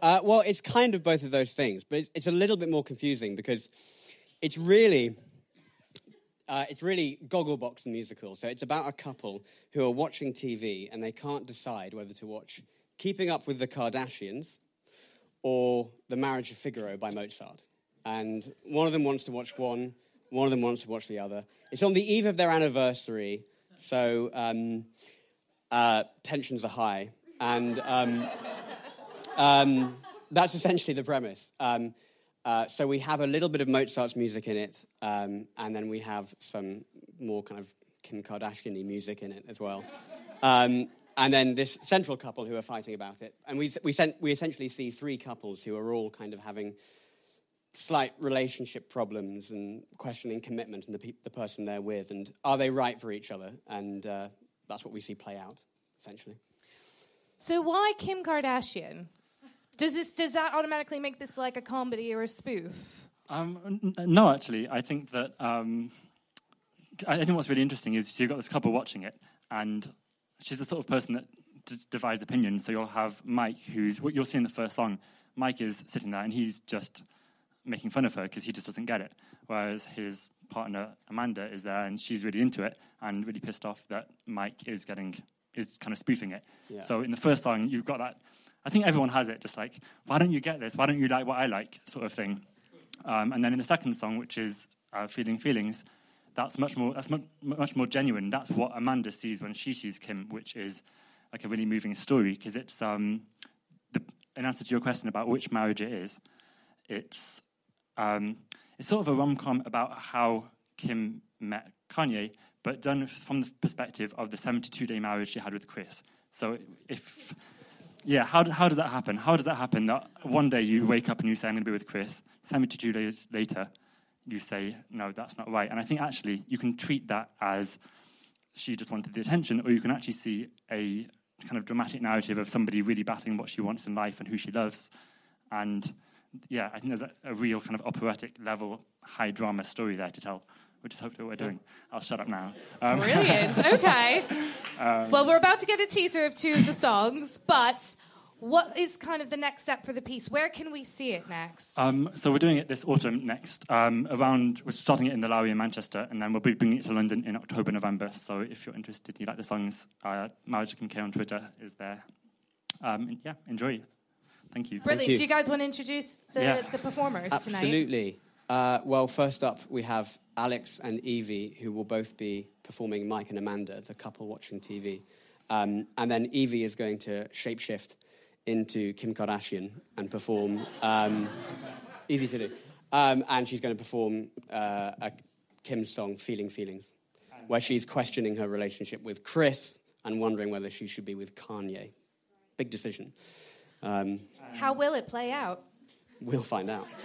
Speaker 15: Uh, well, it's kind of both of those things, but it's, it's a little bit more confusing because it's really. Uh, it's really Gogglebox the musical. So it's about a couple who are watching TV and they can't decide whether to watch Keeping Up with the Kardashians or The Marriage of Figaro by Mozart. And one of them wants to watch one, one of them wants to watch the other. It's on the eve of their anniversary, so um, uh, tensions are high. And um, um, that's essentially the premise. Um, uh, so we have a little bit of Mozart's music in it, um, and then we have some more kind of Kim Kardashian-y music in it as well. And then this central couple who are fighting about it. And we, we, sent, we essentially see three couples who are all kind of having slight relationship problems and questioning commitment and the, pe- the person they're with, and are they right for each other? And uh, that's what we see play out, essentially.
Speaker 1: So why Kim Kardashian? Does this does that automatically make this like a comedy or a spoof?
Speaker 16: Um, n- n- no, actually, I think that um, I I think what's really interesting is you've got this couple watching it, and she's the sort of person that d- divides opinions. So you'll have Mike, who's what you'll see in the first song. Mike is sitting there, and he's just making fun of her because he just doesn't get it. Whereas his partner Amanda is there, and she's really into it and really pissed off that Mike is getting is kind of spoofing it.
Speaker 15: Yeah.
Speaker 16: So in the first song, you've got that. I think everyone has it, just like, why don't you get this? Why don't you like what I like, sort of thing. Um, and then in the second song, which is uh, Feeling Feelings, that's much more that's much, much more genuine. That's what Amanda sees when she sees Kim, which is like a really moving story because it's um, the, in answer to your question about which marriage it is, it's um, it's sort of a rom com about how Kim met Kanye, but done from the perspective of the 72 day marriage she had with Chris. So if yeah, how, how does that happen? How does that happen that one day you wake up and you say, I'm going to be with Chris, 72 days later, you say, no, that's not right. And I think actually you can treat that as she just wanted the attention, or you can actually see a kind of dramatic narrative of somebody really battling what she wants in life and who she loves. And yeah, I think there's a, a real kind of operatic level, high drama story there to tell, which is hopefully what we're doing. I'll shut up now. Um,
Speaker 1: Brilliant. Okay.
Speaker 16: um,
Speaker 1: Well, we're about to get a teaser of two of the songs, but what is kind of the next step for the piece? Where can we see it next?
Speaker 16: Um, so we're doing it this autumn next. Um, around we're starting it in the Lowry in Manchester, and then we'll be bringing it to London in October, November. So if you're interested, you like the songs, uh, Marriage Kim K on Twitter is there. Um, and yeah, enjoy. Thank you.
Speaker 1: Brilliant. Do you guys want to introduce the,
Speaker 16: Yeah.
Speaker 1: the performers tonight?
Speaker 15: Absolutely. Uh, well, first up, we have Alex and Evie, who will both be performing Mike and Amanda, the couple watching TV. Um, and then Evie is going to shapeshift into Kim Kardashian and perform. Um, easy to do. Um, and she's going to perform uh, a Kim's song, Feeling Feelings, where she's questioning her relationship with Chris and wondering whether she should be with Kanye. Big decision. Um,
Speaker 1: How will it play out?
Speaker 15: we'll find out.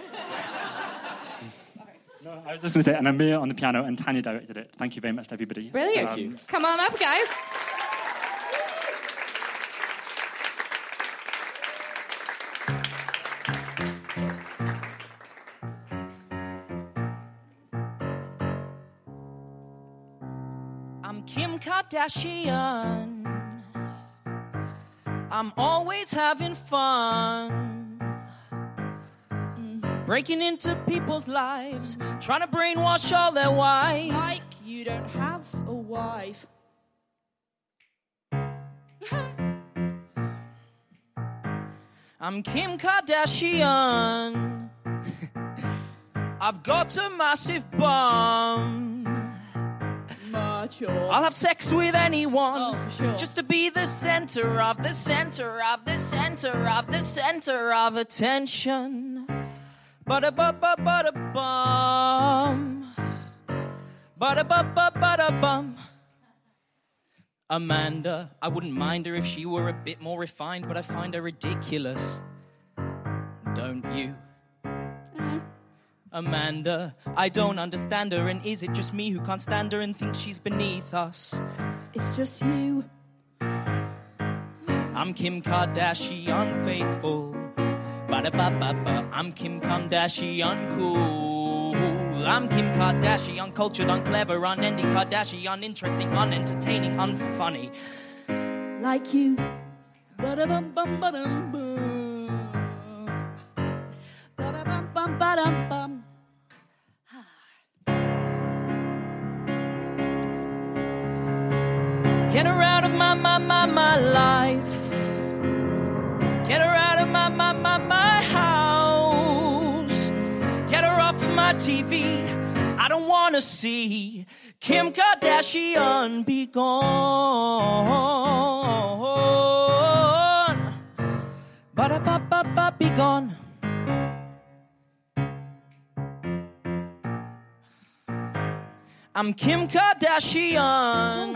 Speaker 16: No, I was just going to say, and Amir on the piano, and Tanya directed it. Thank you very much to everybody.
Speaker 1: Brilliant.
Speaker 16: Um,
Speaker 1: Come on up, guys.
Speaker 17: Kardashian. I'm always having fun. Mm-hmm. Breaking into people's lives, trying to brainwash all their wives.
Speaker 5: Mike, you don't have a wife.
Speaker 17: I'm Kim Kardashian. I've got a massive bum. I'll have sex with anyone
Speaker 5: Oh, for sure.
Speaker 17: just to be the center of the center of the center of the center of attention. But a but but a bum. But a but but a bum. Amanda, I wouldn't mind her if she were a bit more refined, but I find her ridiculous. Don't you? Amanda, I don't understand her, and is it just me who can't stand her and thinks she's beneath us?
Speaker 5: It's just you.
Speaker 17: I'm Kim Kardashian faithful. Ba-da-ba-ba-ba. I'm Kim Kardashian cool. I'm Kim Kardashian cultured, unclever, unending Kardashian interesting, unentertaining, unfunny.
Speaker 5: Like you. Ba-da-bum bum ba-dum bum. Ba-da-bum bum ba-dum bum.
Speaker 17: Get her out of my, my, my, my life. Get her out of my, my, my, my house. Get her off of my TV. I don't want to see Kim Kardashian be gone. Ba-da-ba-ba-ba, be gone. I'm Kim Kardashian.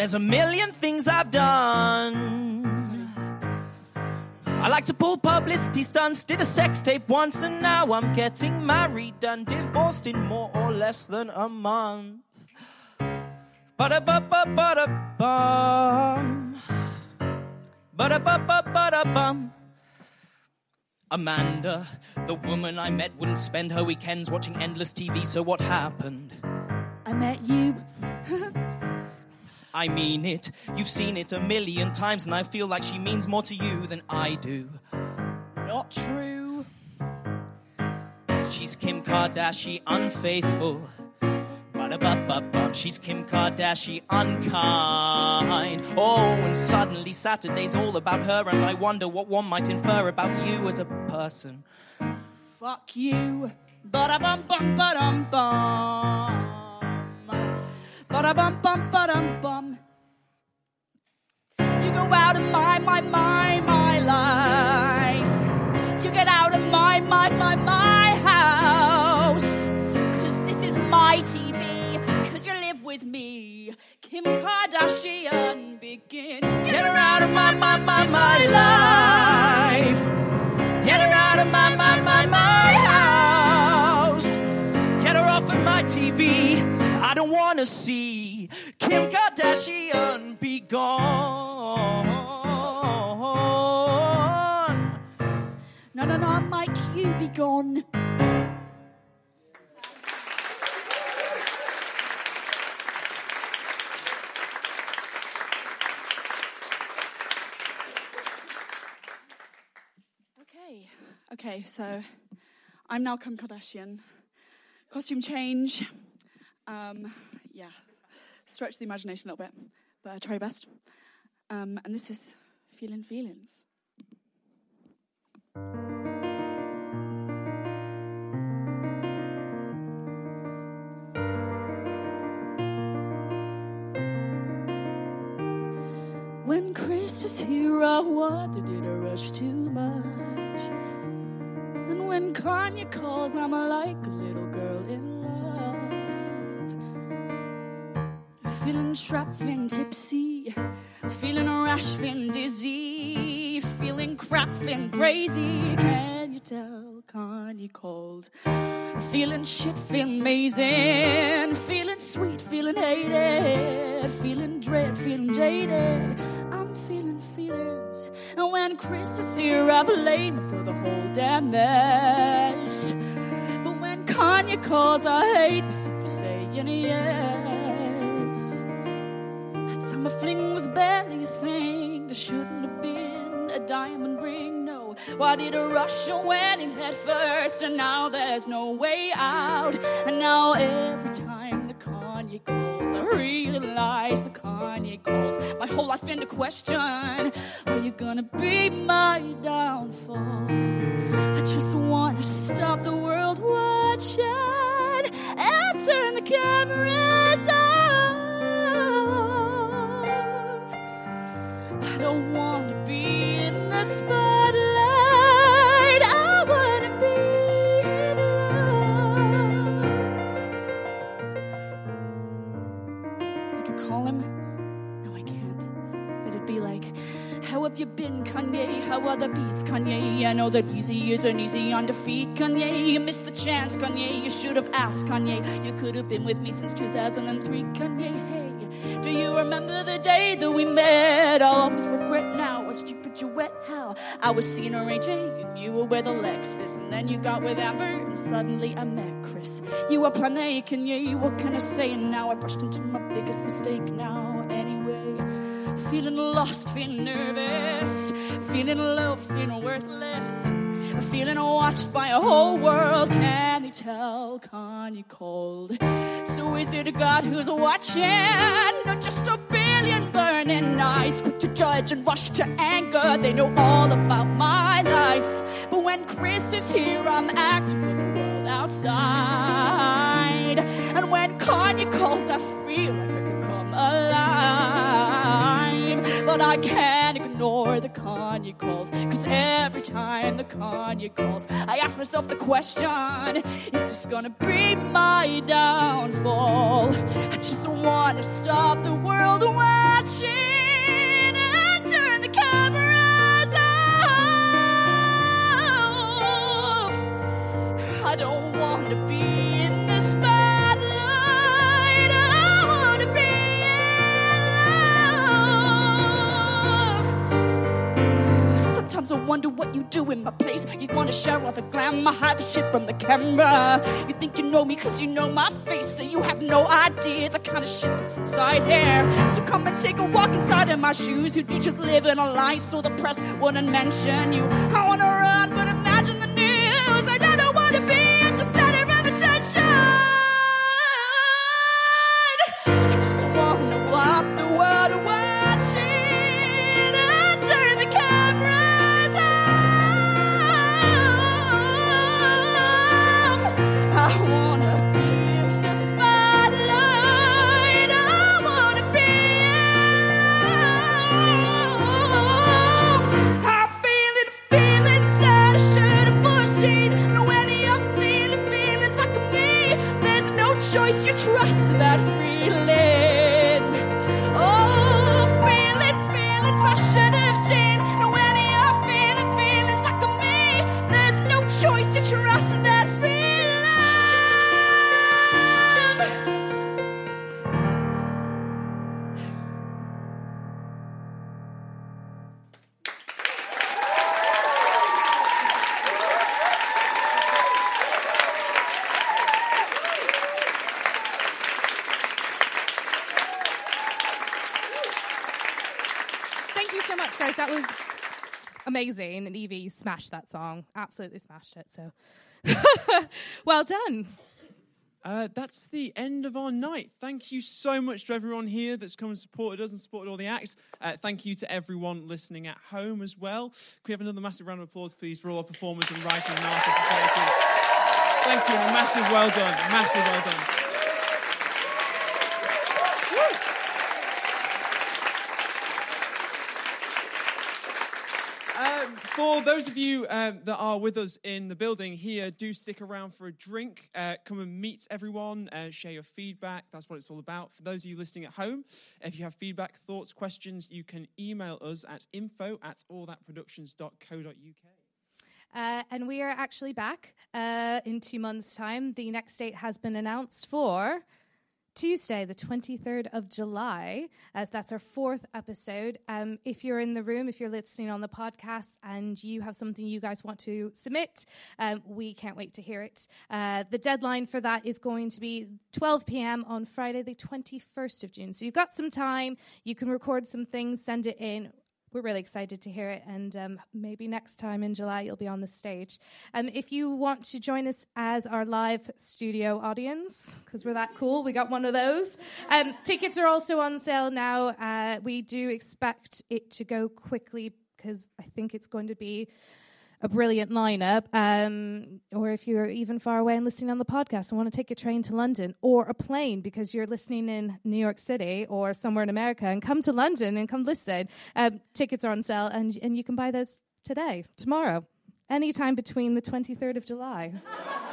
Speaker 17: There's a million things I've done. I like to pull publicity stunts, did a sex tape once, and now I'm getting married and divorced in more or less than a month. Ba-da-ba-ba-ba-da-bum. Ba-da-ba-ba-ba-da-bum. Amanda, the woman I met, wouldn't spend her weekends watching endless TV, so what happened?
Speaker 5: I met you.
Speaker 17: I mean it. You've seen it a million times, and I feel like she means more to you than I do.
Speaker 5: Not true.
Speaker 17: She's Kim Kardashian unfaithful. She's Kim Kardashian unkind. Oh, and suddenly Saturday's all about her, and I wonder what one might infer about you as a person.
Speaker 5: Fuck you.
Speaker 18: Ba bum bum ba. Ba bum bum ba dum bum. You go out of my, my, my, my life. You get out of my, my, my, my house. Cause this is my TV. Cause you live with me. Kim Kardashian begin. Get her out of my, my, my, my life. Get her out of my, my, my, my house.
Speaker 17: Get her off of my TV. I don't want to see Kim Kardashian be gone.
Speaker 18: No, no, no, Mike, you be gone. Okay, okay, so I'm now Kim Kardashian. Costume change. Um, yeah, stretch the imagination a little bit, but I try best. Um, and this is Feeling Feelings. When Chris was here, I wanted it to rush too much. And when Kanye calls, I'm like a little girl in Feeling trapped, feeling tipsy. Feeling rash, feeling dizzy. Feeling crap, feeling crazy. Can you tell Kanye called? Feeling shit, feeling amazing. Feeling sweet, feeling hated. Feeling dread, feeling jaded. I'm feeling feelings. And when Chris is here, I blame him for the whole damn mess. But when Kanye calls, I hate myself for saying yes. Summer fling was barely a thing. There shouldn't have been a diamond ring, no. Why did I rush your wedding head first? And now there's no way out. And now every time the Kanye calls, I realize the Kanye calls my whole life into question. Are you gonna be my downfall? I just wanna stop the world watching and turn the cameras off. Don't wanna be in the spotlight. Have you been, Kanye? How are the beats, Kanye? I know that easy isn't easy on defeat, Kanye. You missed the chance, Kanye. You should have asked, Kanye. You could have been with me since 2003, Kanye. Hey, do you remember the day that we met? I'll always regret now. Was stupid you wet? How? I was seeing Ray J, and you were with Alexis, and then you got with Amber, and suddenly I met Chris. You were plan A, Kanye. What can I say? And now I've rushed into my biggest mistake now, anyway. Feeling lost, feeling nervous, feeling low, feeling worthless. Feeling watched by a whole world, can you tell? Kanye cold. So is it a God who's watching? Not just a billion burning eyes, quick to judge and rush to anger. They know all about my life. But when Chris is here, I'm acting for the world outside. And when Kanye calls, I feel like I can come alive. But I can't ignore the Kanye calls. Cause every time the Kanye calls, I ask myself the question Is this gonna be my downfall? I just wanna stop the world watching and turn the cameras off. I don't wanna be Sometimes I wonder what you do in my place. You wanna share all the glamour, hide the shit from the camera. You think you know me cause you know my face, so you have no idea the kind of shit that's inside here. So come and take a walk inside in my shoes. You'd just live in a lie so the press wouldn't mention you. I wanna run, but imagine the
Speaker 1: That was amazing. And Evie, you smashed that song. Absolutely smashed it. So well done.
Speaker 2: Uh, that's the end of our night. Thank you so much to everyone here that's come and supported us and supported all the acts. Uh, thank you to everyone listening at home as well. Can we have another massive round of applause, please, for all our performers and writing and artists and creators? Thank you. Massive well done. Massive well done. For those of you um, that are with us in the building here, do stick around for a drink. Uh, come and meet everyone, uh, share your feedback. That's what it's all about. For those of you listening at home, if you have feedback, thoughts, questions, you can email us at info at allthatproductions.co.uk.
Speaker 1: Uh, and we are actually back uh, in two months' time. The next date has been announced for Tuesday, the 23rd of July, as that's our fourth episode. Um, if you're in the room, if you're listening on the podcast and you have something you guys want to submit, um, we can't wait to hear it. Uh, the deadline for that is going to be 12 p.m. on Friday, the 21st of June. So you've got some time. You can record some things, send it in we're really excited to hear it, and um, maybe next time in July you'll be on the stage. Um, if you want to join us as our live studio audience, because we're that cool, we got one of those. Um, tickets are also on sale now. Uh, we do expect it to go quickly because I think it's going to be a brilliant lineup, um, or if you're even far away and listening on the podcast and want to take a train to London or a plane because you're listening in New York City or somewhere in America and come to London and come listen, um, tickets are on sale and, and you can buy those today, tomorrow, anytime between the 23rd of July.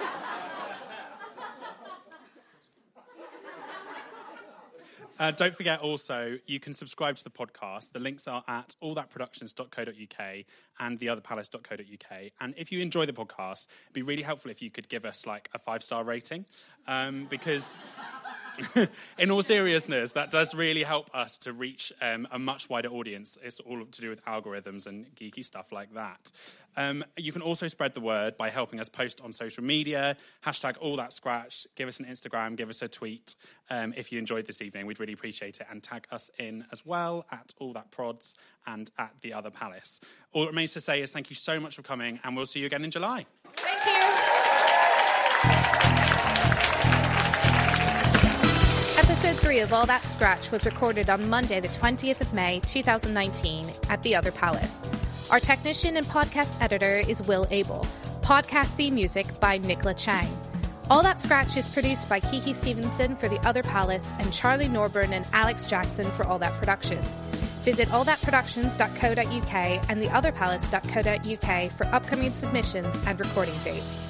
Speaker 3: Uh, don't forget also, you can subscribe to the podcast. The links are at allthatproductions.co.uk and theotherpalace.co.uk. And if you enjoy the podcast, it'd be really helpful if you could give us like a five star rating um, because. in all seriousness, that does really help us to reach um, a much wider audience. It's all to do with algorithms and geeky stuff like that. Um, you can also spread the word by helping us post on social media, hashtag all that scratch, give us an Instagram, give us a tweet um, if you enjoyed this evening. We'd really appreciate it. And tag us in as well at all that prods and at the other palace. All that remains to say is thank you so much for coming, and we'll see you again in July.
Speaker 1: Thank you.
Speaker 19: Episode 3 of All That Scratch was recorded on Monday, the 20th of May, 2019, at the Other Palace. Our technician and podcast editor is Will Abel. Podcast theme music by Nicola Chang. All That Scratch is produced by Kiki Stevenson for The Other Palace and Charlie Norburn and Alex Jackson for All That Productions. Visit allthatproductions.co.uk and theotherpalace.co.uk for upcoming submissions and recording dates.